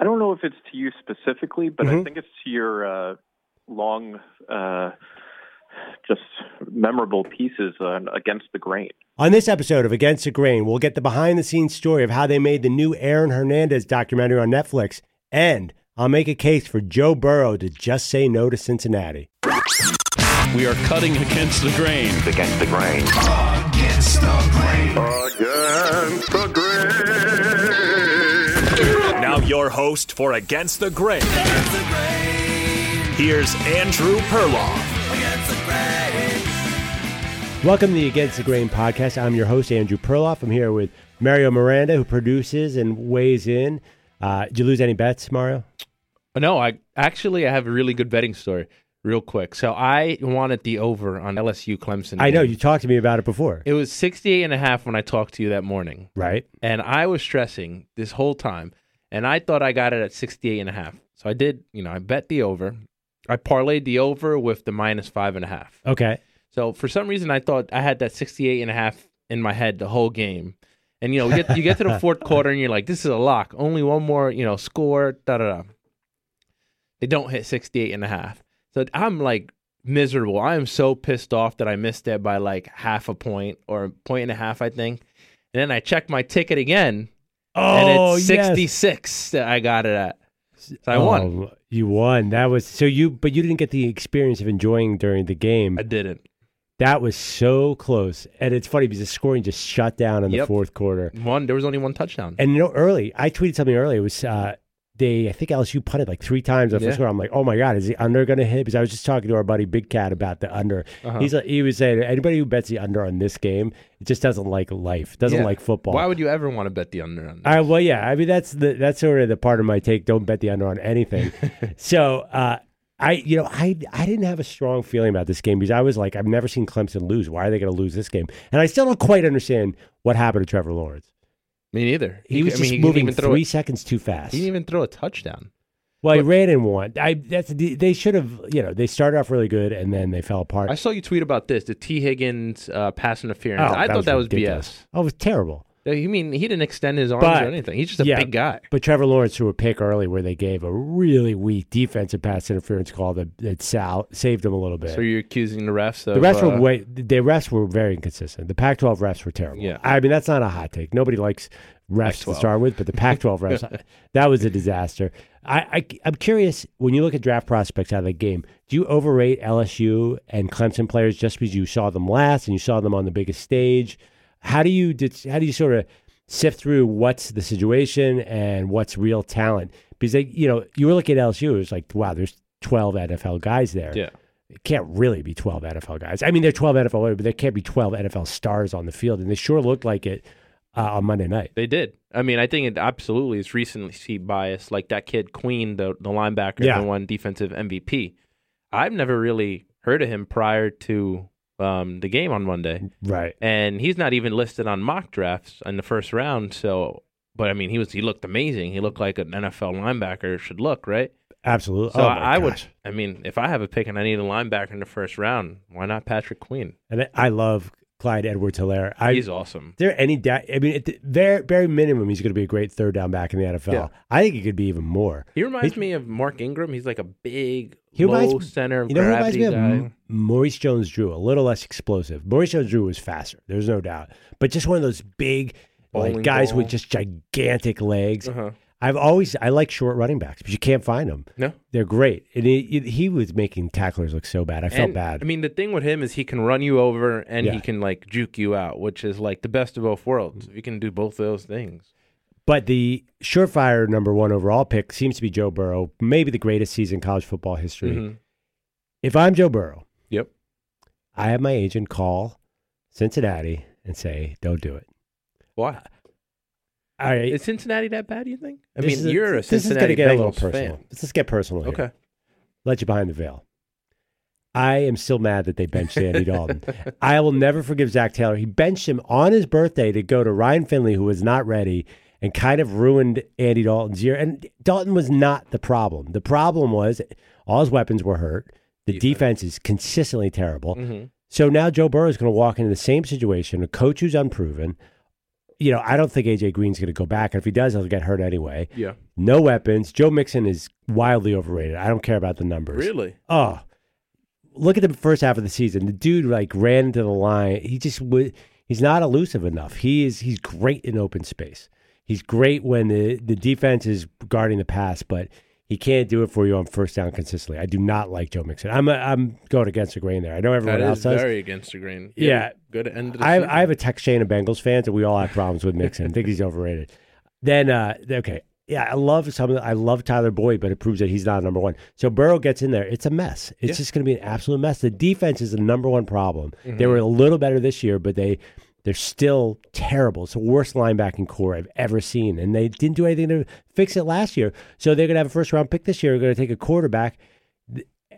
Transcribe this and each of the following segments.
I don't know if it's to you specifically, but Mhm. I think it's to your uh, long, uh, just memorable pieces on Against the Grain. On this episode of Against the Grain, we'll get the behind the scenes story of how they made the new Aaron Hernandez documentary on Netflix, and I'll make a case for Joe Burrow to just say no to Cincinnati. We are cutting against the grain. Against the grain. Against the grain. Against the grain. Now, your host for Against the Grain. Here's Andrew Perloff. Welcome to the Against the Grain podcast. I'm your host, Andrew Perloff. I'm here with Mario Miranda, who produces and weighs in. Uh, did you lose any bets, Mario? No, I actually I have a really good betting story, real quick. So I wanted the over on LSU Clemson. I know you talked to me about it before, It was 68 and a half when I talked to you that morning. right? And I was stressing this whole time. And I thought I got it at 68 and a half. So I did, you know, I bet the over. I parlayed the over with the minus five and a half. Okay. So for some reason, I thought I had that 68 and a half in my head the whole game. And, you know, you get, you get to the fourth quarter and you're like, this is a lock. Only one more, you know, score, da da da. They don't hit 68 and a half. So I'm like miserable. I am so pissed off that I missed it by like half a point or a point and a half, I think. And then I check my ticket again, and Oh, it's yes. 66 that I got it at. So I won. Oh, you won. That was so you, but you didn't get the experience of enjoying during the game. I didn't. That was so close, and it's funny because the scoring just shut down in the fourth quarter. One, there was only one touchdown. And you know, early, I tweeted something early. It was uh, they, I think LSU punted like three times on the Yeah. first quarter. I'm like, oh my god, is the under going to hit? Because I was just talking to our buddy Big Cat about the under. Uh-huh. He's like, he was saying anybody who bets the under on this game, it just doesn't like life, doesn't Yeah. like football. Why would you ever want to bet the under on I, well, yeah. I mean, that's the that's sort of the part of my take. Don't bet the under on anything. so, uh, I, you know, I I didn't have a strong feeling about this game because I was like, I've never seen Clemson lose. Why are they going to lose this game? And I still don't quite understand what happened to Trevor Lawrence. Me neither. He, was I mean, just he moving three it. seconds too fast. He didn't even throw a touchdown. well, he ran in one. I that's they should have. You know, they started off really good and then they fell apart. I saw you tweet about this, the Tee Higgins uh, pass interference. Oh, I thought that was ridiculous. BS. Oh, it was terrible. You mean he didn't extend his arms But- or anything? He's just a yeah, big guy. But Trevor Lawrence threw a pick early where they gave a really weak defensive pass interference call that, that sal- saved him a little bit. So you're accusing the refs of The refs uh, were way, the refs were very inconsistent. The Pac-12 refs were terrible. Yeah. I mean that's not a hot take. Nobody likes refs to Pac-12. start with, but the Pac-12 refs, that was a disaster. I, I I'm curious when you look at draft prospects out of the game, do you overrate LSU and Clemson players just because you saw them last and you saw them on the biggest stage? How do you how do you sort of sift through what's the situation and what's real talent? Because they, you know, you were looking at LSU, it was like, wow, there's 12 NFL guys there Yeah. it can't really be 12 NFL guys. I mean, they're 12 NFL, players, but there can't be 12 NFL stars on the field, and they sure looked like it uh, on Monday night. They did. I mean, I think it absolutely is recency bias. Like that kid Queen, the the linebacker, Yeah. the one defensive MVP. I've never really heard of him prior to um, the game on Monday, Right. and he's not even listed on mock drafts in the first round. So, but I mean, he was he looked amazing. He looked like an NFL linebacker should look, right? Absolutely. So oh, I, I would. I mean, if I have a pick and I need a linebacker in the first round, why not Patrick Queen? And I- I love Clyde Edwards Helaire. I, He's awesome. Is there any doubt? I mean, at the very, very minimum, he's going to be a great third down back in the NFL. Yeah. I think he could be even more. He reminds He- me of Mark Ingram. He's like a big, He reminds low center of You know who reminds gravity me guy. M- Maurice Jones-Drew? A little less explosive. Maurice Jones-Drew was faster. There's no doubt. But just one of those big, like guys ball. with just gigantic legs. Uh-huh. I've always I like short running backs, but you can't find them. No, They're great. And he, he- was making tacklers look so bad. I felt And, bad. I mean, the thing with him is he can run you over and Yeah. he can like juke you out, which is like the best of both worlds. If you can do both of those things, but the surefire number one overall pick seems to be Joe Burrow, maybe the greatest season in college football history. Mhm. If I'm Joe Burrow, Yep. I have my agent call Cincinnati and say, don't do it. Why All right. is Cincinnati that bad? Do you think? I this mean, is a- you're a this is Cincinnati gonna get a little personal. fan. Let's just get personal here. Okay. Let you behind the veil. I am still mad that they benched Andy Dalton. I will never forgive Zac Taylor. He benched him on his birthday to go to Ryan Finley, who was not ready, and kind of ruined Andy Dalton's year. And Dalton was not the problem. The problem was all his weapons were hurt. The defense, is consistently terrible. hmm So now Joe Burrow is going to walk into the same situation, a coach who's unproven, you know, I don't think AJ Green's going to go back. And if he does, he'll get hurt anyway. Yeah. No weapons. Joe Mixon is wildly overrated. I don't care about the numbers. Really? Oh, look at the first half of the season. The dude like ran into the line. He just would. He's not elusive enough. He is. He's great in open space. He's great when the the defense is guarding the pass, but he can't do it for you on first down consistently. I do not like Joe Mixon. I'm a, I'm going against the grain there. I know everyone else is does. very against the grain. Yeah. Good end of the I, season. I have a text chain of Bengals fans, and we all have problems with Mixon. I think he's overrated. Then, uh, okay, yeah, I love some of the, I love Tyler Boyd, but it proves that he's not number one. So Burrow gets in there. It's a mess. It's Yeah. just going to be an absolute mess. The defense is the number one problem. They Mm-hmm. were a little better this year, but they they're still terrible. It's the worst linebacking corps I've ever seen, and they didn't do anything to fix it last year. So they're going to have a first round pick this year. They're going to take a quarterback.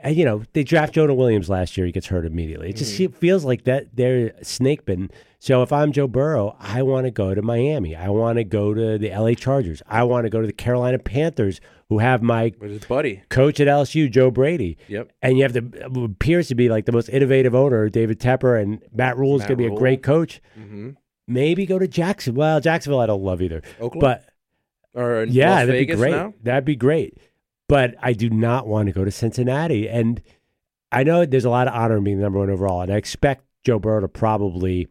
And, you know, they draft Jonah Williams last year. He gets hurt immediately. It just Mm-hmm. feels like that they're snake bitten. So if I'm Joe Burrow, I want to go to Miami. I want to go to the LA Chargers. I want to go to the Carolina Panthers, who have my buddy. coach at LSU, Joe Brady. Yep. And you have the appears to be like the most innovative owner, David Tepper, and Matt Rhule is going to be a great coach. Mm-hmm. Maybe go to Jackson. Well, Jacksonville, I don't love either. Oakland? But Or yeah, Las that'd Vegas be great. now? That'd be great. But I do not want to go to Cincinnati. And I know there's a lot of honor in being the number one overall. And I expect Joe Burrow to probably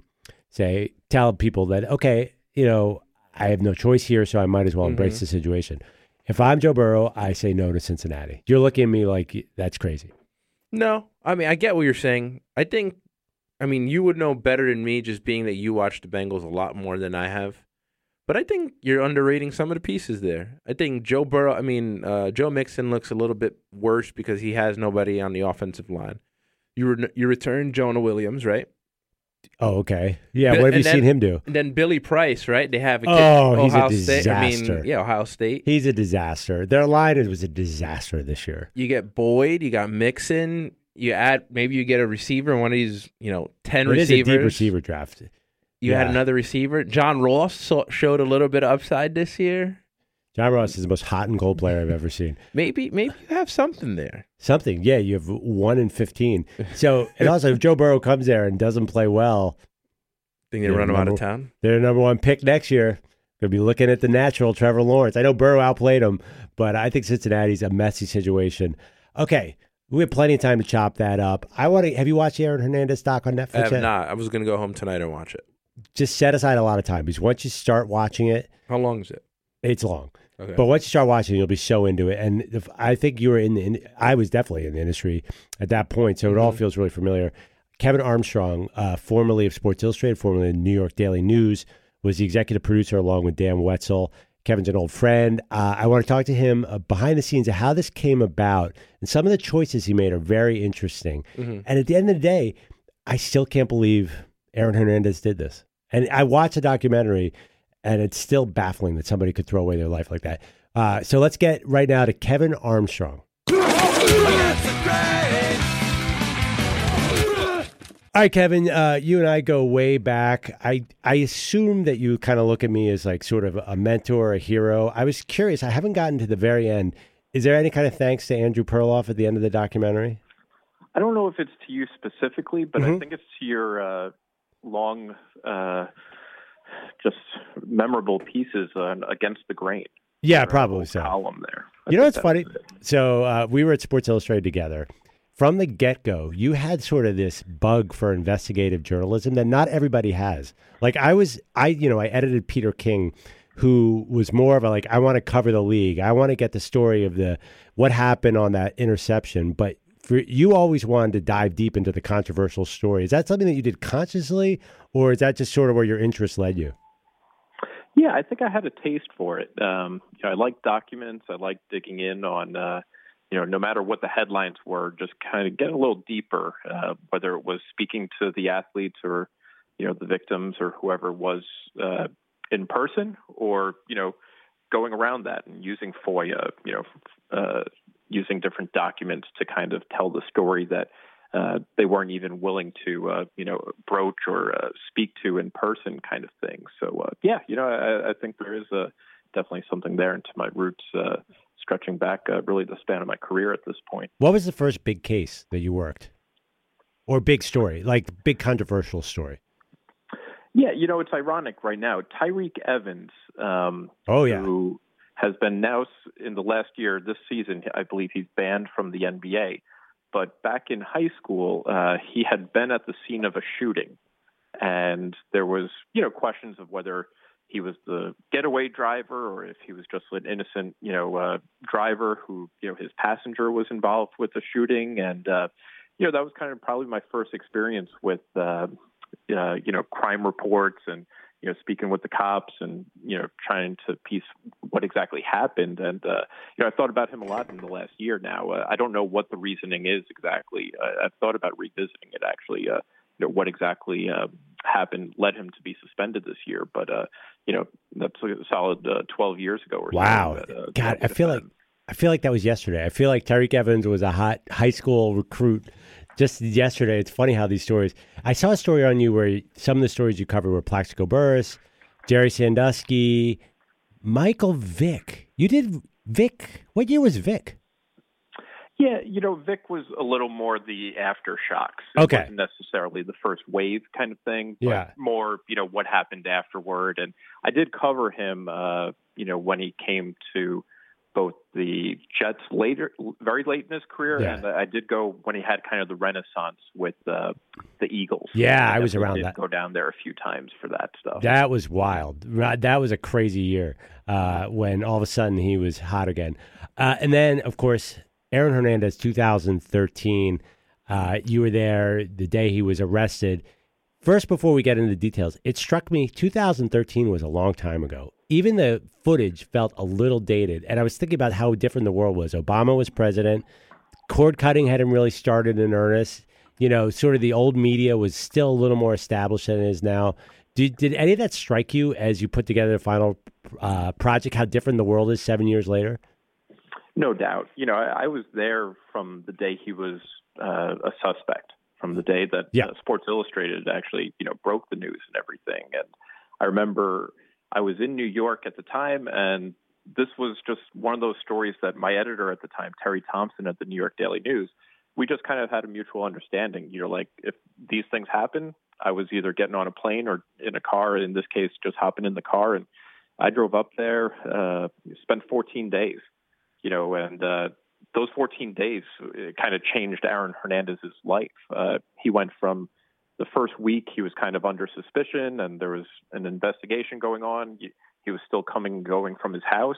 say, tell people that, okay, you know, I have no choice here, so I might as well embrace Mm-hmm. the situation. If I'm Joe Burrow, I say no to Cincinnati. You're looking at me like that's crazy. No, I mean I get what you're saying. I think, I mean you would know better than me, just being that you watch the Bengals a lot more than I have. But I think you're underrating some of the pieces there. I think Joe Burrow, I mean uh, Joe Mixon looks a little bit worse because he has nobody on the offensive line. You re- you return Jonah Williams, right? Oh, okay. Yeah, what have you then- seen him do? And then Billy Price, right? They have a kid, Oh, he's a Ohio State. I disaster. mean, yeah, Ohio State. He's a disaster. Their line was a disaster this year. You get Boyd, you got Mixon. You add maybe you get a receiver, one of these, you know, ten It is receivers. a deep receiver draft. You had another receiver. John Ross so, showed a little bit of upside this year. John Ross is the most hot and cold player I've ever seen. Maybe maybe you have something there. Something, yeah. You have one in fifteen. So, and also, if Joe Burrow comes there and doesn't play well, Think they Yeah, run him out of number- town. they're number one pick next year. Going to be looking at the natural Trevor Lawrence. I know Burrow outplayed him, but I think Cincinnati's a messy situation. Okay, we have plenty of time to chop that up. I want to. Have you watched Aaron Hernandez doc on Netflix? I have yet? not. I was gonna go home tonight and watch it. Just set aside a lot of time because once you start watching it, How long is it? it's long. Okay. But once you start watching, you'll be so into it. And if, I think you were in the, in, I was definitely in the industry at that point. So it all feels really familiar. Kevin Armstrong, uh, formerly of Sports Illustrated, formerly of New York Daily News, was the executive producer along with Dan Wetzel. Kevin's an old friend. Uh, I want to talk to him uh, behind the scenes of how this came about. And some of the choices he made are very interesting. And at the end of the day, I still can't believe Aaron Hernandez did this. And I watched a documentary, and it's still baffling that somebody could throw away their life like that. Uh, so let's get right now to Kevin Armstrong. All right, Kevin, uh, you and I go way back. I, I assume that you kind of look at me as like sort of a mentor, a hero. I was curious. I haven't gotten to the very end. Is there any kind of thanks to Andrew Perloff at the end of the documentary? I don't know if it's to you specifically, but I Mhm. think it's to your uh, long, uh, just memorable pieces on against the grain. Yeah, probably so. Column there. I You know what's funny? it. So uh, we were at Sports Illustrated together. From the get go, you had sort of this bug for investigative journalism that not everybody has. Like I was, I you know, I edited Peter King, who was more of a like, I want to cover the league. I want to get the story of the what happened on that interception. But for you, always wanted to dive deep into the controversial story. Is that something that you did consciously, or is that just sort of where your interest led you? Yeah, I think I had a taste for it. Um, you know, I like documents. I like digging in on, uh, you know, no matter what the headlines were, just kind of get a little deeper. Uh, whether it was speaking to the athletes or, you know, the victims or whoever was uh, in person, or you know, going around that and using FOIA, you know, uh, using different documents to kind of tell the story that uh, they weren't even willing to, uh, you know, broach or uh, speak to in person, kind of thing. So, uh, yeah, you know, I, I think there is a, definitely something there into my roots, uh, stretching back uh, really the span of my career at this point. What was the first big case that you worked, or big story, like big controversial story? Yeah, you know, it's ironic right now. Tyreke Evans, um, Oh yeah. who has been now in the last year, this season, I believe he's banned from the NBA. But back in high school, uh, he had been at the scene of a shooting, and there was, you know, questions of whether he was the getaway driver or if he was just an innocent, you know, uh, driver who, you know, his passenger was involved with the shooting, and uh, you know, that was kind of probably my first experience with, uh, uh, you know, crime reports and you know, speaking with the cops and, you know, trying to piece what exactly happened. And, uh, you know, I thought about him a lot in the last year now. Uh, I don't know what the reasoning is exactly. Uh, I've thought about revisiting it actually, uh, you know, what exactly uh, happened led him to be suspended this year. But, uh, you know, that's a solid uh, 12 years ago or Wow. that, uh, God, I feel like. I feel like that was yesterday. I feel like Tyreke Evans was a hot high school recruit just yesterday. It's funny how these stories. I saw a story on you where some of the stories you covered were Plaxico Burress, Jerry Sandusky, Michael Vick. You did Vick. What year was Vick? Yeah, you know, Vick was a little more the aftershocks. It Okay. wasn't necessarily the first wave kind of thing, but Yeah. more, you know, what happened afterward. And I did cover him, uh, you know, when he came to both the Jets later, very late in his career, Yeah. and I did go when he had kind of the renaissance with uh, the Eagles. Yeah, I was around did that. Go down there a few times for that stuff. That was wild. That was a crazy year uh, when all of a sudden he was hot again. Uh, and then, of course, Aaron Hernandez, 2013. Uh, you were there the day he was arrested. First, before we get into the details, it struck me 2013 was a long time ago. Even the footage felt a little dated. And I was thinking about how different the world was. Obama was president, cord cutting hadn't really started in earnest. You know, sort of the old media was still a little more established than it is now. Did, did any of that strike you as you put together the final uh, project? How different the world is seven years later? No doubt. You know, I, I was there from the day he was uh, a suspect, from the day that Yeah. uh, Sports Illustrated actually, you know, broke the news and everything. And I remember I was in New York at the time, and this was just one of those stories that my editor at the time, Terry Thompson at the New York Daily News, we just kind of had a mutual understanding. You know, like if these things happen, I was either getting on a plane or in a car. In this case, just hopping in the car, and I drove up there, uh, spent 14 days you know, and uh, those 14 days kind of changed Aaron Hernandez's life. Uh, he went from the first week he was kind of under suspicion, and there was an investigation going on. He, was still coming and going from his house,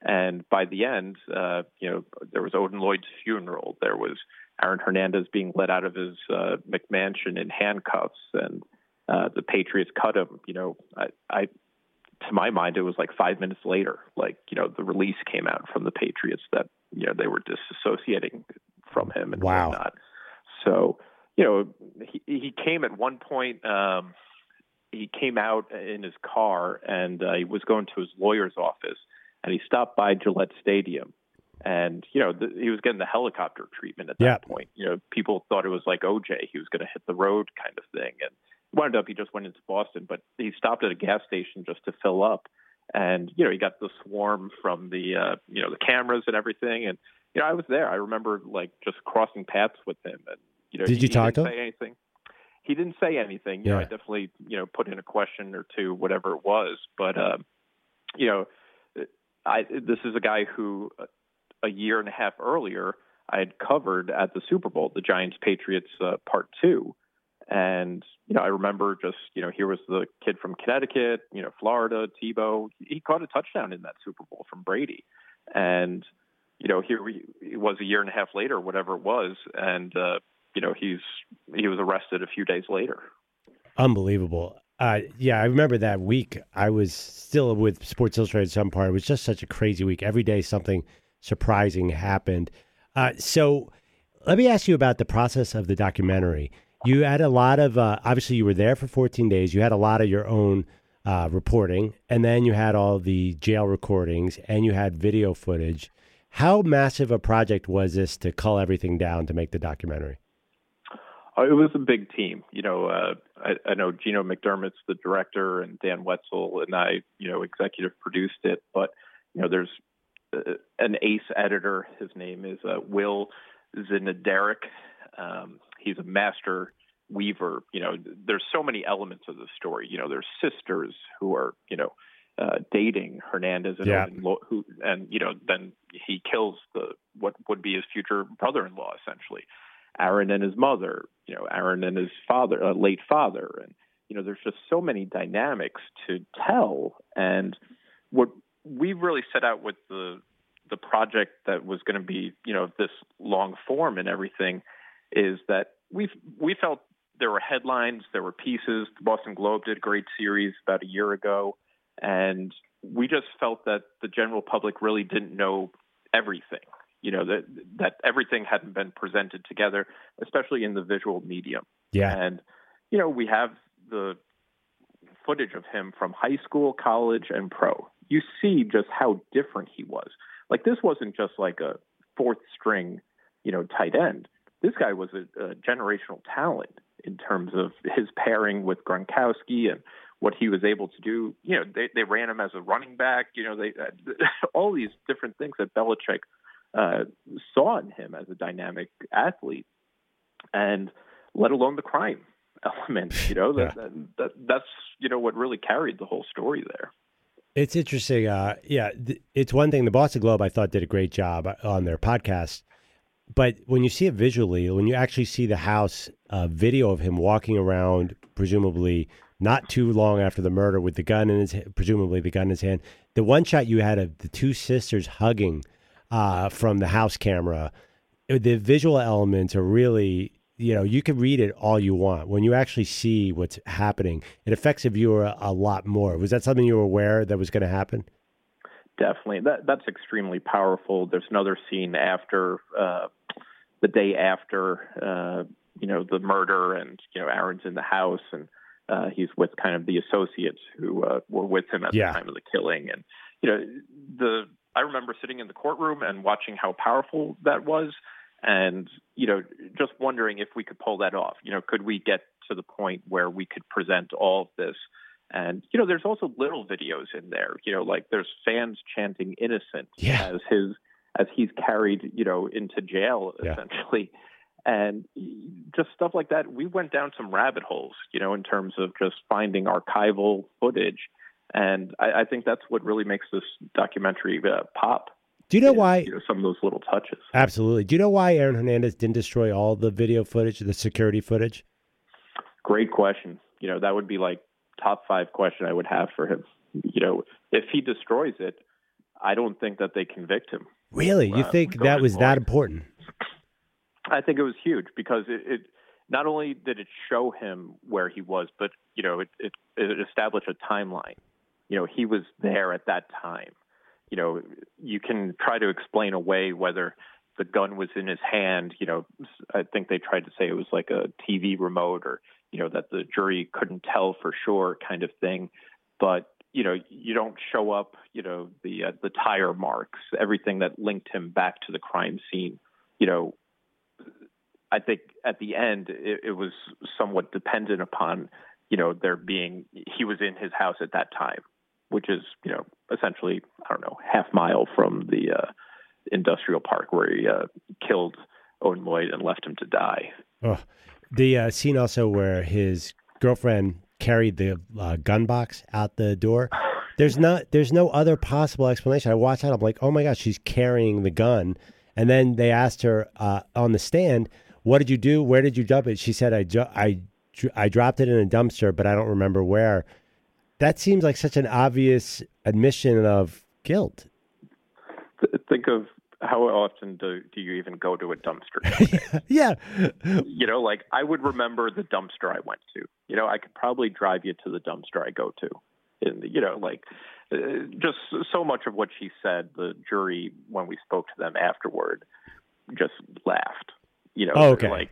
and by the end, uh, you know, there was Odin Lloyd's funeral. There was Aaron Hernandez being let out of his uh, McMansion in handcuffs, and uh, the Patriots cut him. You know, I, I to my mind, it was like five minutes later, like, you know, the release came out from the Patriots that, you know, they were disassociating from him and Wow. whatnot. So, you know, he, he came at one point, um, he came out in his car and uh, he was going to his lawyer's office and he stopped by Gillette Stadium. And, you know, the, he was getting the helicopter treatment at that Yeah. point. You know, people thought it was like OJ. He was going to hit the road kind of thing. And wound up he just went into Boston, but he stopped at a gas station just to fill up. And you know he got the swarm from the uh, you know the cameras and everything. And you know I was there. I remember like just crossing paths with him. And you know Did he, you talk to him? Say anything. He didn't say anything. You know Yeah. I definitely you know put in a question or two, whatever it was. But uh, you know I this is a guy who a year and a half earlier I had covered at the Super Bowl, the Giants Patriots uh, Part Two, and you know I remember just you know here was the kid from Connecticut, you know Florida, Tebow. He caught a touchdown in that Super Bowl from Brady, and you know here we, it was a year and a half later, whatever it was, and uh, you know he's he was arrested a few days later. Unbelievable. Uh, yeah, I remember that week. I was still with Sports Illustrated some part. It was just such a crazy week. Every day something surprising happened. Uh, so let me ask you about the process of the documentary. You had a lot of, uh, obviously, you were there for 14 days. You had a lot of your own uh, reporting, and then you had all the jail recordings, and you had video footage. How massive a project was this to cull everything down to make the documentary? Uh, it was a big team. You know, uh, I, I know Geno McDermott's the director, and Dan Wetzel and I, you know, executive produced it. But you know, there's uh, an ace editor. His name is uh, Will Zinaderic. Um, he's a master Weaver, you know, there's so many elements of the story. You know, there's sisters who are, you know, uh, dating Hernandez and Yeah. Odin, who, and you know, then he kills the what would be his future brother-in-law, essentially. Aaron and his mother, you know, Aaron and his father, uh, late father, and you know, there's just so many dynamics to tell. And what we really set out with the the project that was going to be, you know, this long form and everything, is that we we felt there were headlines, there were pieces. The Boston Globe did a great series about a year ago, and we just felt that the general public really didn't know everything. You know that that everything hadn't been presented together, especially in the visual medium. Yeah. And you know we have the footage of him from high school, college, and pro. You see just how different he was. Like this wasn't just like a fourth string, you know, tight end. This guy was a, a generational talent in terms of his pairing with Gronkowski and what he was able to do. You know, they they ran him as a running back. You know, they all these different things that Belichick uh, saw in him as a dynamic athlete, and let alone the crime element. You know, that, that, that that's you know what really carried the whole story there. It's interesting. Uh, yeah, th- it's one thing. The Boston Globe, I thought, did a great job on their podcast. But when you see it visually, when you actually see the house uh, video of him walking around, presumably not too long after the murder, with the gun in his, presumably the gun in his hand, the one shot you had of the two sisters hugging uh, from the house camera, the visual elements are really you know, you can read it all you want. When you actually see what's happening, it affects the viewer a, a lot more. Was that something you were aware that was going to happen? Definitely, that that's extremely powerful. There's another scene after uh, the day after, uh, you know, the murder, and you know, Aaron's in the house, and uh, he's with kind of the associates who uh, were with him at Yeah. the time of the killing, and you know, the I remember sitting in the courtroom and watching how powerful that was, and you know, just wondering if we could pull that off. You know, could we get to the point where we could present all of this? And you know, there's also little videos in there. You know, like there's fans chanting "innocent" Yeah. as his as he's carried, you know, into jail Yeah. essentially. And just stuff like that. We went down some rabbit holes, you know, in terms of just finding archival footage. And I, I think that's what really makes this documentary uh, pop. Do you know why? You know, some of those little touches. Absolutely. Do you know why Aaron Hernandez didn't destroy all the video footage, the security footage? Great question. You know, that would be like top five question I would have for him. You know, if he destroys it, I don't think that they convict him. Really? You Uh, think that was that important? I think it was huge because it, it not only did it show him where he was, but you know, it, it, it established a timeline. You know, he was there at that time. You know, you can try to explain away whether the gun was in his hand. You know, I think they tried to say it was like a TV remote or, you know, that the jury couldn't tell for sure kind of thing. But, you know, you don't show up, you know, the, uh, the tire marks, everything that linked him back to the crime scene. You know, I think at the end it, it was somewhat dependent upon, you know, there being he was in his house at that time, which is you know essentially I don't know half mile from the uh, industrial park where he uh, killed Odin Lloyd and left him to die. Oh, the uh, scene also where his girlfriend carried the uh, gun box out the door. There's not. There's no other possible explanation. I watched that. I'm like, oh my gosh, she's carrying the gun. And then they asked her uh, on the stand, "What did you do? Where did you dump it?" She said, "I ju- I I dropped it in a dumpster, but I don't remember where." That seems like such an obvious admission of guilt. Think of how often do, do you even go to a dumpster? yeah, you know, like I would remember the dumpster I went to. You know, I could probably drive you to the dumpster I go to. And, you know, like uh, just so much of what she said, the jury, when we spoke to them afterward, just laughed. You know, Oh, okay. like,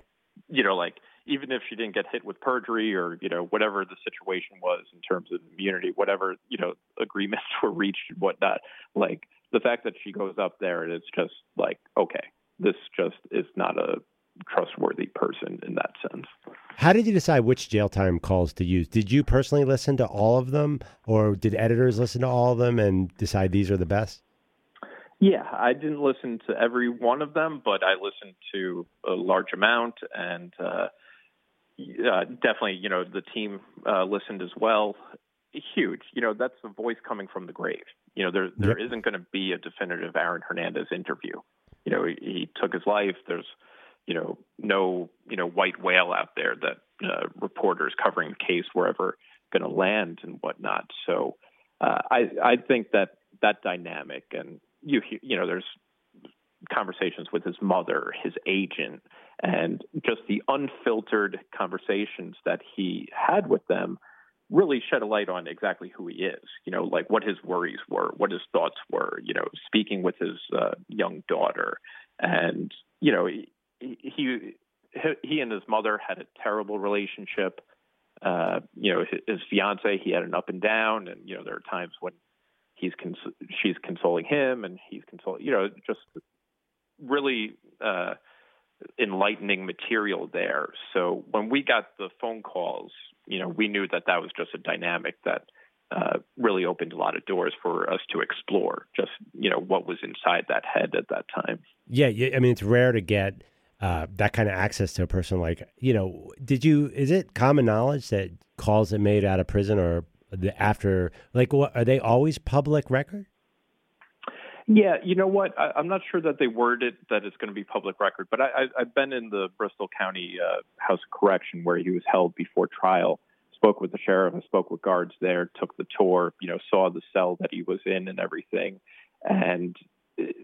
you know, like even if she didn't get hit with perjury or, you know, whatever the situation was in terms of immunity, whatever, you know, agreements were reached and whatnot, like the fact that she goes up there and it's just like, okay, this just is not a trustworthy person in that sense. How did you decide which jail time calls to use? Did you personally listen to all of them, or did editors listen to all of them and decide these are the best? Yeah, I didn't listen to every one of them, but I listened to a large amount, and uh, uh, definitely, you know, the team uh, listened as well. Huge. You know, that's the voice coming from the grave. You know, there there Yep. not going to be a definitive Aaron Hernandez interview. You know, he, he took his life. There's, you know, no, you know, white whale out there that uh, reporters covering the case wherever going to land and whatnot. So, uh, I I think that that dynamic and you you know, there's conversations with his mother, his agent, and just the unfiltered conversations that he had with them really shed a light on exactly who he is. You know, like what his worries were, what his thoughts were. You know, speaking with his uh, young daughter, and you know, he, he he and his mother had a terrible relationship. Uh, you know, his, his fiance, he had an up and down, and you know, there are times when he's cons- she's consoling him, and he's consoling. You know, just really uh, enlightening material there. So when we got the phone calls, you know, we knew that that was just a dynamic that uh, really opened a lot of doors for us to explore. Just you know what was inside that head at that time. Yeah, I mean, it's rare to get uh, that kind of access to a person. Like, you know, did you? Is it common knowledge that calls that made out of prison or the after? Like, what are they always public record? Yeah, you know what? I, I'm not sure that they worded that it's going to be public record, but I, I, I've been in the Bristol County uh, House of Correction where he was held before trial. Spoke with the sheriff, I spoke with guards there, took the tour, you know, saw the cell that he was in and everything, and it,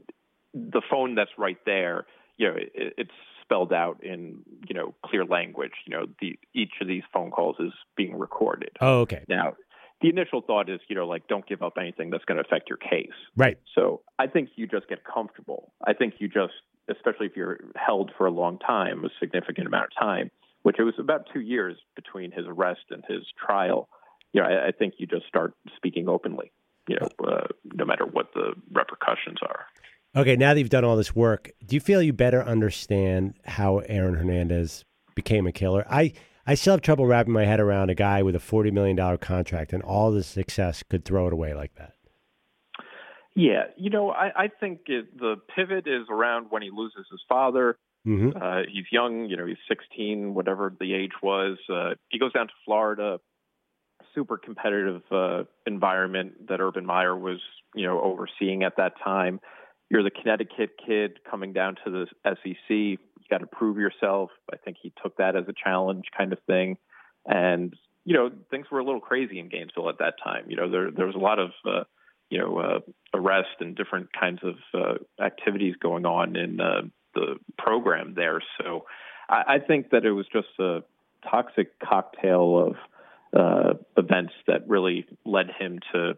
the phone that's right there, you know, it, it's spelled out in you know clear language. You know, the each of these phone calls is being recorded. Oh, okay, Now, the initial thought is, you know, like don't give up anything that's going to affect your case. right. So I think you just get comfortable. I think you just, especially if you're held for a long time, a significant amount of time, which it was about two years between his arrest and his trial. You know, I, I think you just start speaking openly. You know, uh, no matter what the repercussions are. Okay, now that you've done all this work, do you feel you better understand how Aaron Hernandez became a killer? I, I still have trouble wrapping my head around a guy with a $40 million contract and all the success could throw it away like that. Yeah, you know, I, I think it, the pivot is around when he loses his father. hmm Uh, he's young, you know, he's 16, whatever the age was. Uh, he goes down to Florida, super competitive uh, environment that Urban Meyer was, you know, overseeing at that time. You're the Connecticut kid coming down to the SEC. You got to prove yourself. I think he took that as a challenge, kind of thing. And you know, things were a little crazy in Gainesville at that time. You know, there there was a lot of uh, you know uh, arrest and different kinds of uh, activities going on in uh, the program there. So I, I think that it was just a toxic cocktail of uh, events that really led him to,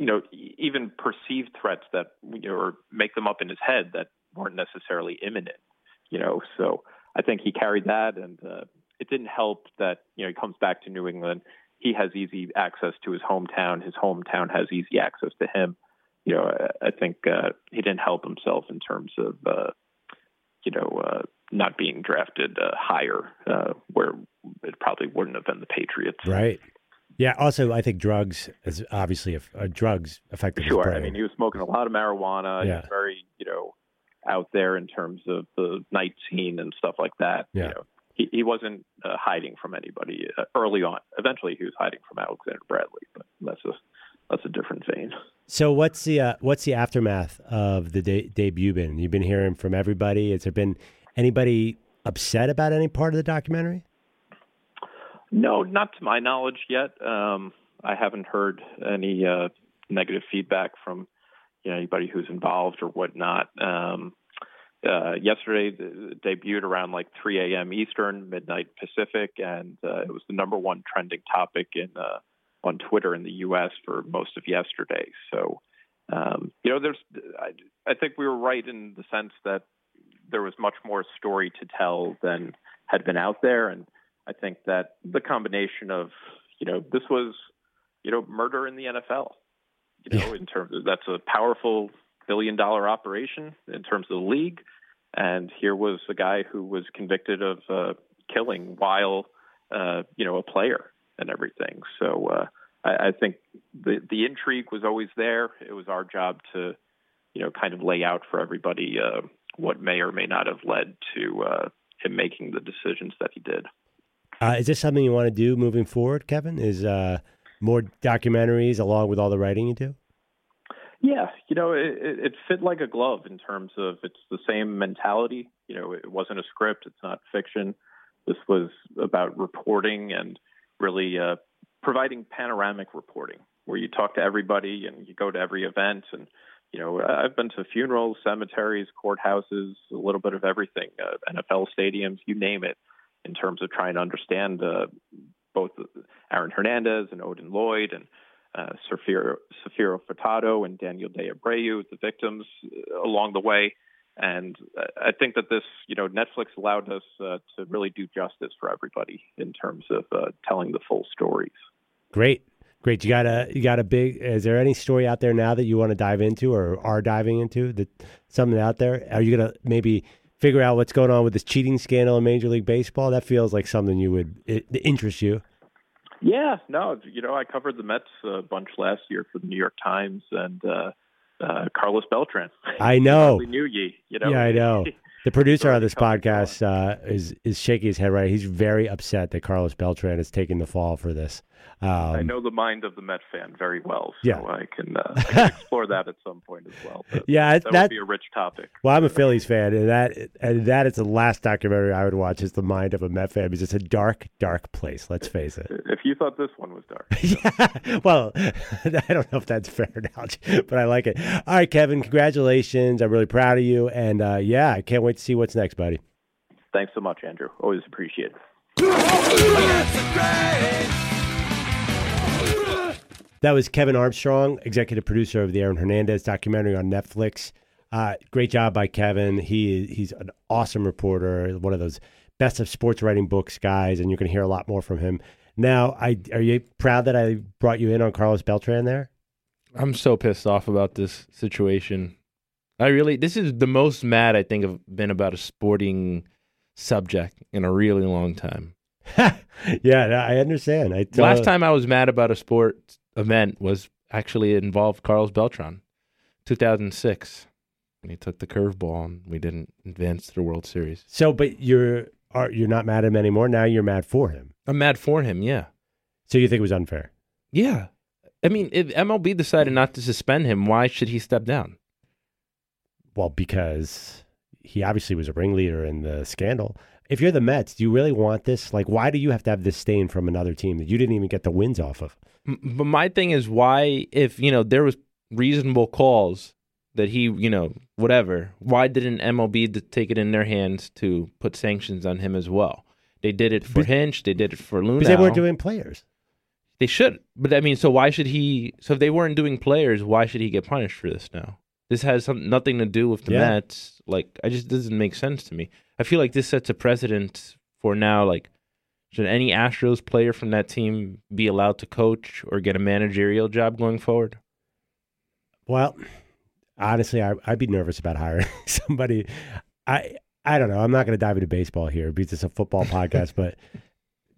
you know, even perceived threats that, you know, or make them up in his head that weren't necessarily imminent, you know. So I think he carried that, and uh, it didn't help that, you know, he comes back to New England. He has easy access to his hometown. His hometown has easy access to him. You know, I, I think uh, he didn't help himself in terms of, uh, you know, uh, not being drafted uh, higher, uh, where it probably wouldn't have been the Patriots. Right. Yeah. Also, I think drugs is obviously a, uh, drugs affected his Sure. brain. I mean, he was smoking a lot of marijuana. He Yeah. was very, you know, out there in terms of the night scene and stuff like that. Yeah. You know, he, he wasn't uh, hiding from anybody uh, early on. Eventually, he was hiding from Alexander Bradley, but that's a that's a different vein. So what's the uh, what's the aftermath of the de- debut been? You've been hearing from everybody. Has there been anybody upset about any part of the documentary? No, not to my knowledge yet. Um, I haven't heard any uh, negative feedback from you know, anybody who's involved or whatnot. Um, uh, yesterday, debuted around like 3 a.m. Eastern, midnight Pacific, and uh, it was the number one trending topic in uh, on Twitter in the U.S. for most of yesterday. So, um, you know, there's I, I think we were right in the sense that there was much more story to tell than had been out there, and I think that the combination of you know this was you know murder in the NFL. You know, in terms of that's a powerful billion dollar operation in terms of the league, and here was a guy who was convicted of uh, killing while uh, you know a player and everything. So uh, I, I think the the intrigue was always there. It was our job to you know kind of lay out for everybody uh, what may or may not have led to uh, him making the decisions that he did. Uh, is this something you want to do moving forward, Kevin? Is uh, more documentaries along with all the writing you do? Yeah, you know, it, it fit like a glove in terms of it's the same mentality. You know, it wasn't a script, it's not fiction. This was about reporting and really uh, providing panoramic reporting, where you talk to everybody and you go to every event. And you know, I've been to funerals, cemeteries, courthouses, a little bit of everything, uh, NFL stadiums, you name it, in terms of trying to understand uh, both Aaron Hernandez and Odin Lloyd and uh, Safiro, Furtado and Daniel De Abreu, the victims uh, along the way. And uh, I think that this, you know, Netflix allowed us uh, to really do justice for everybody in terms of uh, telling the full stories. Great, great. You got a you got a big. Is there any story out there now that you want to dive into or are diving into? That something out there? Are you gonna maybe figure out what's going on with this cheating scandal in Major League Baseball? That feels like something you would it, interest you. Yeah, no, you know, I covered the Mets a bunch last year for the New York Times and uh, uh, Carlos Beltran. I know. We knew ye, you know. Yeah, I know. The producer of this podcast uh, is is shaking his head right. He's very upset that Carlos Beltran is taking the fall for this. Um, I know the mind of the Met fan very well, so Yeah. I can, uh, I can explore that at some point as well. But yeah, that, that would be a rich topic. Well, I'm a Phillies fan, and that and that is the last documentary I would watch. Is the mind of a Met fan because it's a dark, dark place. Let's face it. If you thought this one was dark, yeah. Well, I don't know if that's a fair analogy, but I like it. All right, Kevin. Congratulations. I'm really proud of you, and uh, yeah, I can't wait to see what's next, buddy. thanks so much, Andrew. Always appreciate it. That was Kevin Armstrong, executive producer of the Aaron Hernandez documentary on Netflix. Uh, great job by Kevin. He he's an awesome reporter, one of those best of sports writing books guys, and you're going to hear a lot more from him. Now, I are you proud that I brought you in on Carlos Beltran there? I'm so pissed off about this situation. I really, this is the most mad I think I've been about a sporting subject in a really long time. yeah, I understand. I The last time I was mad about a sport event was actually involved Carlos Beltran, 2006. When he took the curveball and we didn't advance to the World Series. So, but you're are you're not mad at him anymore. Now you're mad for him. I'm mad for him, yeah. So you think it was unfair? Yeah. I mean, if MLB decided not to suspend him, why should he step down? Well, because he obviously was a ringleader in the scandal. If you're the Mets, do you really want this? Like, why do you have to have this stain from another team that you didn't even get the wins off of? But my thing is why if, you know, there was reasonable calls that he, you know, whatever, why didn't MLB take it in their hands to put sanctions on him as well? They did it for Be- Hinch, they did it for Luhnow. Because they weren't doing players. They should. But I mean, so why should he so if they weren't doing players, why should he get punished for this now? This has some, nothing to do with the Yeah. Mets. Like, I just doesn't make sense to me. I feel like this sets a precedent for now. Like, should any Astros player from that team be allowed to coach or get a managerial job going forward? Well, honestly, I, I'd be nervous about hiring somebody. I I don't know. I'm not going to dive into baseball here because it's a football podcast. But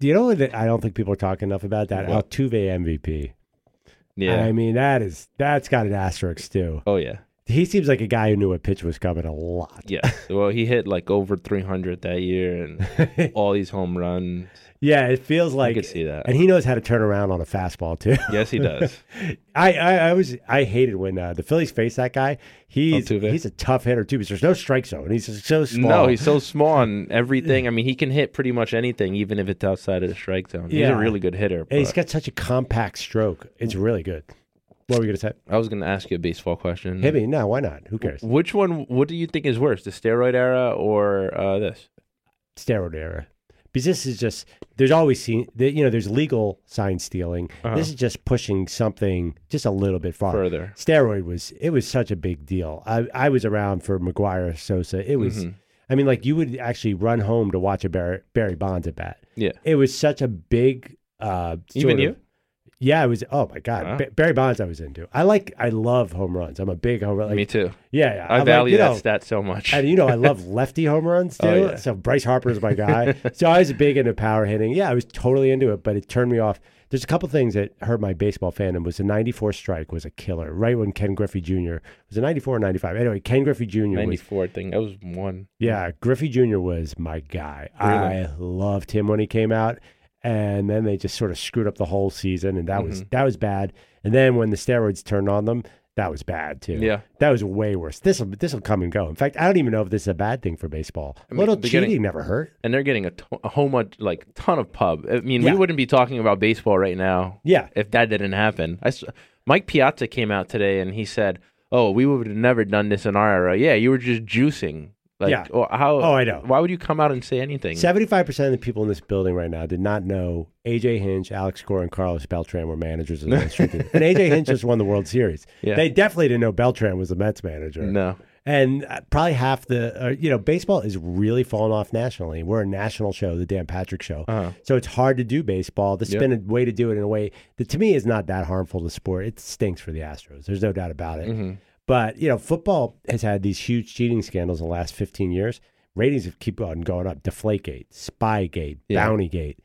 do you know that I don't think people are talking enough about that What? Altuve MVP? Yeah. I mean, that is that's got an asterisk too. oh yeah. He seems like a guy who knew a pitch was coming a lot. Yeah. well, he hit like over 300 that year and all these home runs. yeah, it feels I like could see that. and he knows how to turn around on a fastball too. Yes, he does. I, I, I was I hated when uh, the Phillies face that guy. He's Altuve? he's a tough hitter too, because there's no strike zone. He's so small. No, he's so small on everything. I mean, he can hit pretty much anything, even if it's outside of the strike zone. He's a really good hitter. and he's but- got such a compact stroke. It's really good. What were we gonna say? I was going to ask you a baseball question. Hit me? No, why not? Who cares? Which one? What do you think is worse, the steroid era or uh, this? Steroid era. Because this is just there's always seen you know there's legal sign stealing. Uh-huh. This is just pushing something just a little bit far. Further. Steroid was it was such a big deal. I I was around for McGwire Sosa. It was Mhm. I mean like you would actually run home to watch a Barry, Barry Bonds at bat. Yeah. It was such a big uh Even you? of- yeah, it was. Oh my God, Wow. Ba- Barry Bonds, I was into. I like, I love home runs. I'm a big home run. Like, Me too. Yeah, yeah. I I'm like, value you that know, stat so much. and you know, I love lefty home runs oh, too. Oh, yeah. So Bryce Harper is my guy. so I was big into power hitting. Yeah, I was totally into it, but it turned me off There's a couple things that hurt my baseball fandom. Was the '94 strike was a killer. Right when Ken Griffey Jr. was a '94 or '95? Anyway, Ken Griffey Jr. was 94 thing. That was one. yeah, Griffey Jr. was my guy. I loved him when he came out, and then they just sort of screwed up the whole season, and that Mm-hmm. was that was bad. And then when the steroids turned on them, that was bad too. Yeah. that was way worse. This will this will come and go. In fact, I don't even know if this is a bad thing for baseball. mean, Little they're getting- cheating never hurt. And they're getting a, to- a whole much, like, ton of pub. I mean, Yeah. we wouldn't be talking about baseball right now Yeah, if that didn't happen. I Mike Piazza came out today and he said, "Oh, we would have never done this in our era. Yeah, you were just juicing. Like, Yeah. or how? Oh, I know. Why would you come out and say anything? seventy-five percent of the people in this building right now did not know AJ Hinch, Alex Cora, and Carlos Beltran were managers of the Minnesota. and AJ Hinch just won the World Series. Yeah. They definitely didn't know Beltran was the Mets manager. No. And uh, probably half the, uh, you know, baseball is really falling off nationally. We're a national show, the Dan Patrick Show. Uh-huh. So it's hard to do baseball. There's Yep. been a way to do it in a way that to me is not that harmful to sport. It stinks for the Astros. There's no doubt about it. Mm-hmm. But, you know, football has had these huge cheating scandals in the last 15 years. Ratings have keep on going up. Deflategate, Spygate, Yeah. Bountygate.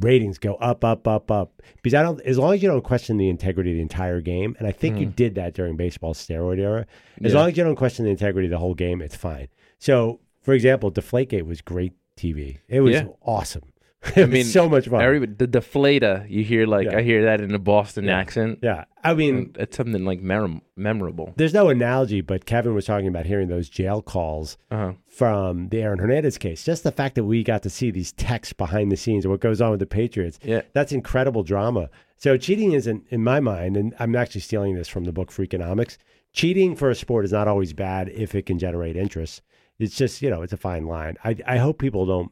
Ratings go up, up, up, up. Because I don't, as long as you don't question the integrity of the entire game, and I think you did that during baseball's steroid era. As Mm. Yeah. long as you don't question the integrity of the whole game, it's fine. So, for example, Deflategate was great TV. It was Yeah. awesome. Was mean, so much fun. Everybody, the deflator, you hear like Yeah. I hear that in a Boston Yeah. accent. yeah, I mean, it's something like mem- memorable. there's no analogy, but Kevin was talking about hearing those jail calls Uh-huh. from the Aaron Hernandez case. Just the fact that we got to see these texts behind the scenes of what goes on with the Patriots. Yeah. That's incredible drama. So cheating isn't, in my mind, and I'm actually stealing this from the book Freakonomics. Cheating for a sport is not always bad if it can generate interest. It's just, you know, it's a fine line. I, I hope people don't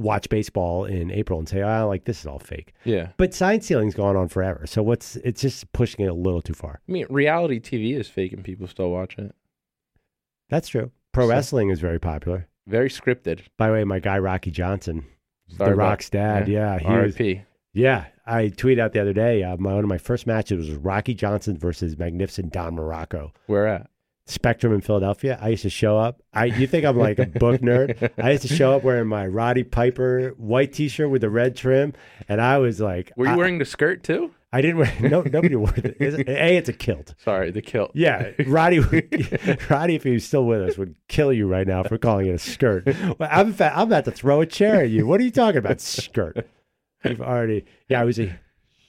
watch baseball in April and say, oh, like this is all fake. Yeah. But sign stealing's gone on forever. So what's it's just pushing it a little too far. I mean, reality TV is fake and people still watch it. That's true. Pro So- wrestling is very popular. Very scripted. By the way, my guy Rocky Johnson, Sorry the Rock's dad, yeah, he was, RIP. yeah. I tweeted out the other day. Uh, my one of my first matches was Rocky Johnson versus Magnificent Don Muraco. Where at? Spectrum in Philadelphia. I used to show up. I you think I'm like a book nerd? I used to show up wearing my Roddy Piper white T-shirt with the red trim, and I was like, Were you I, wearing the skirt too? I didn't wear. No, nobody wore it. A, it's a kilt. Sorry, the kilt. Yeah, Roddy, Roddy, if he was still with us, would kill you right now for calling it a skirt. Well, I'm, fact, I'm about to throw a chair at you. What are you talking about, skirt? You've already, yeah, I was a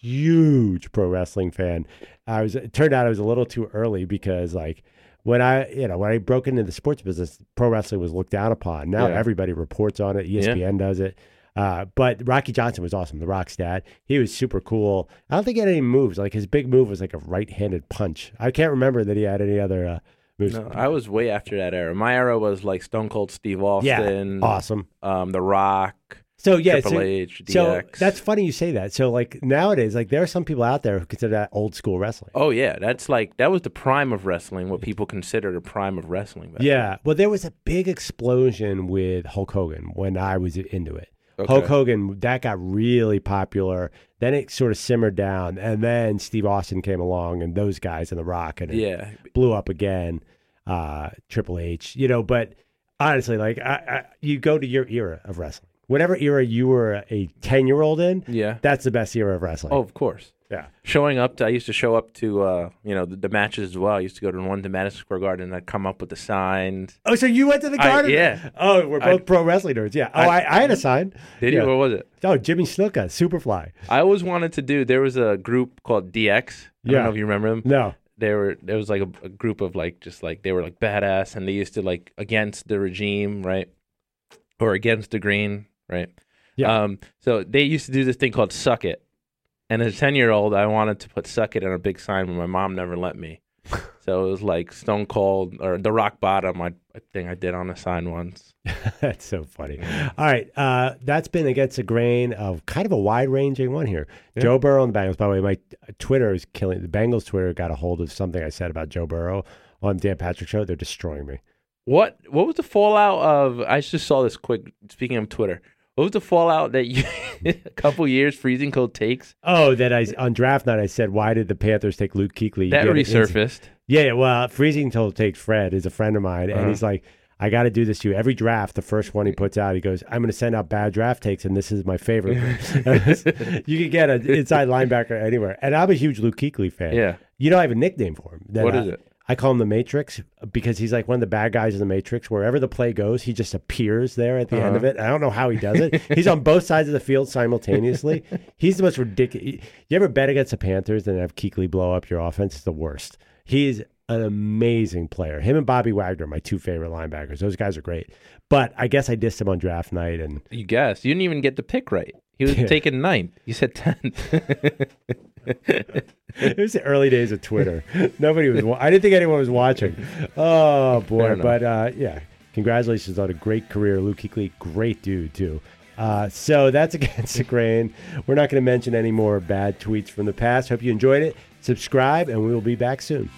huge pro wrestling fan. I was. It turned out I was a little too early because, like, when I, you know, when I broke into the sports business, pro wrestling was looked down upon. Now Yeah. everybody reports on it. ESPN does it. Uh, but Rocky Johnson was awesome. The Rock's dad. He was super cool. I don't think he had any moves. Like his big move was like a right-handed punch. I can't remember that he had any other uh, moves. No, I was way after that era. My era was like Stone Cold Steve Austin. yeah, Austin, awesome. um, The Rock, So yeah, Triple so, H, DX. so that's funny you say that. So like nowadays, like there are some people out there who consider that old school wrestling. Oh yeah, that's like that was the prime of wrestling. What people considered a prime of wrestling. Back Yeah. Well, there was a big explosion with Hulk Hogan when I was into it. Okay. Hulk Hogan, that got really popular. Then it sort of simmered down, and then Steve Austin came along, and those guys in The Rock, and it Yeah, blew up again. Uh, Triple H, you know. But honestly, like I, I, you go to your era of wrestling, whatever era you were a ten year old in, yeah. that's the best era of wrestling. Oh, of course. yeah. Showing up, to, I used to show up to uh, you know the, the matches as well. I used to go to one to Madison Square Garden, and I'd come up with the signs. Oh, so you went to the I- garden? yeah. Oh, we're both I- pro wrestling nerds. Yeah. Oh, I, I- I, had a sign. Did Yeah. you? What was it? Oh, Jimmy Snuka, Superfly. I always wanted to do. There was a group called DX. I Yeah. don't know if you remember them. No. They were there was like a, a group of like just like they were like badass, and they used to like against the regime, right, or against the green, right. Yeah. Um. So they used to do this thing called "suck it," and as a ten year old, I wanted to put "suck it" on a big sign, but my mom never let me. so it was like Stone Cold or the Rock Bottom. I, I think I did on a sign once. That's so funny. All right. Uh, that's been against the grain of kind of a wide ranging one here. Joe Burrow and the Bengals. By the way, my Twitter is killing. The Bengals Twitter got a hold of something I said about Joe Burrow on Dan Patrick Show. They're destroying me. What what was the fallout of? I just saw this quick. Speaking of Twitter, what was the fallout that you a couple years freezing cold takes Oh, that I on draft night I said, why did the Panthers take Luke Kuechly? that You had an inc- resurfaced? Yeah, well, Freezing cold takes Fred is a friend of mine, and Uh-huh. he's like, I got to do this to you. Every draft, the first one he puts out, he goes, I'm going to send out bad draft takes, and this is my favorite. you can get an inside linebacker anywhere. And I'm a huge Luke Kuechly fan. Yeah. You know, I have a nickname for him. What I- is it? I call him the Matrix because he's like one of the bad guys in the Matrix. Wherever the play goes, he just appears there at the end Uh-huh. of it. I don't know how he does it. he's on both sides of the field simultaneously. he's the most ridiculous. You ever bet against the Panthers and have Kuechly blow up your offense? It's the worst. He's an amazing player. Him and Bobby Wagner, my two favorite linebackers. Those guys are great. But I guess I dissed him on draft night, and You guessed. You didn't even get the pick right. He was taken ninth. You said tenth. it was the early days of Twitter. Nobody was. wa- I didn't think anyone was watching. Oh boy! But uh, yeah, congratulations on a great career, Luke Kuechly. Great dude too. Uh, so that's against the grain. We're not going to mention any more bad tweets from the past. Hope you enjoyed it. Subscribe, and we will be back soon.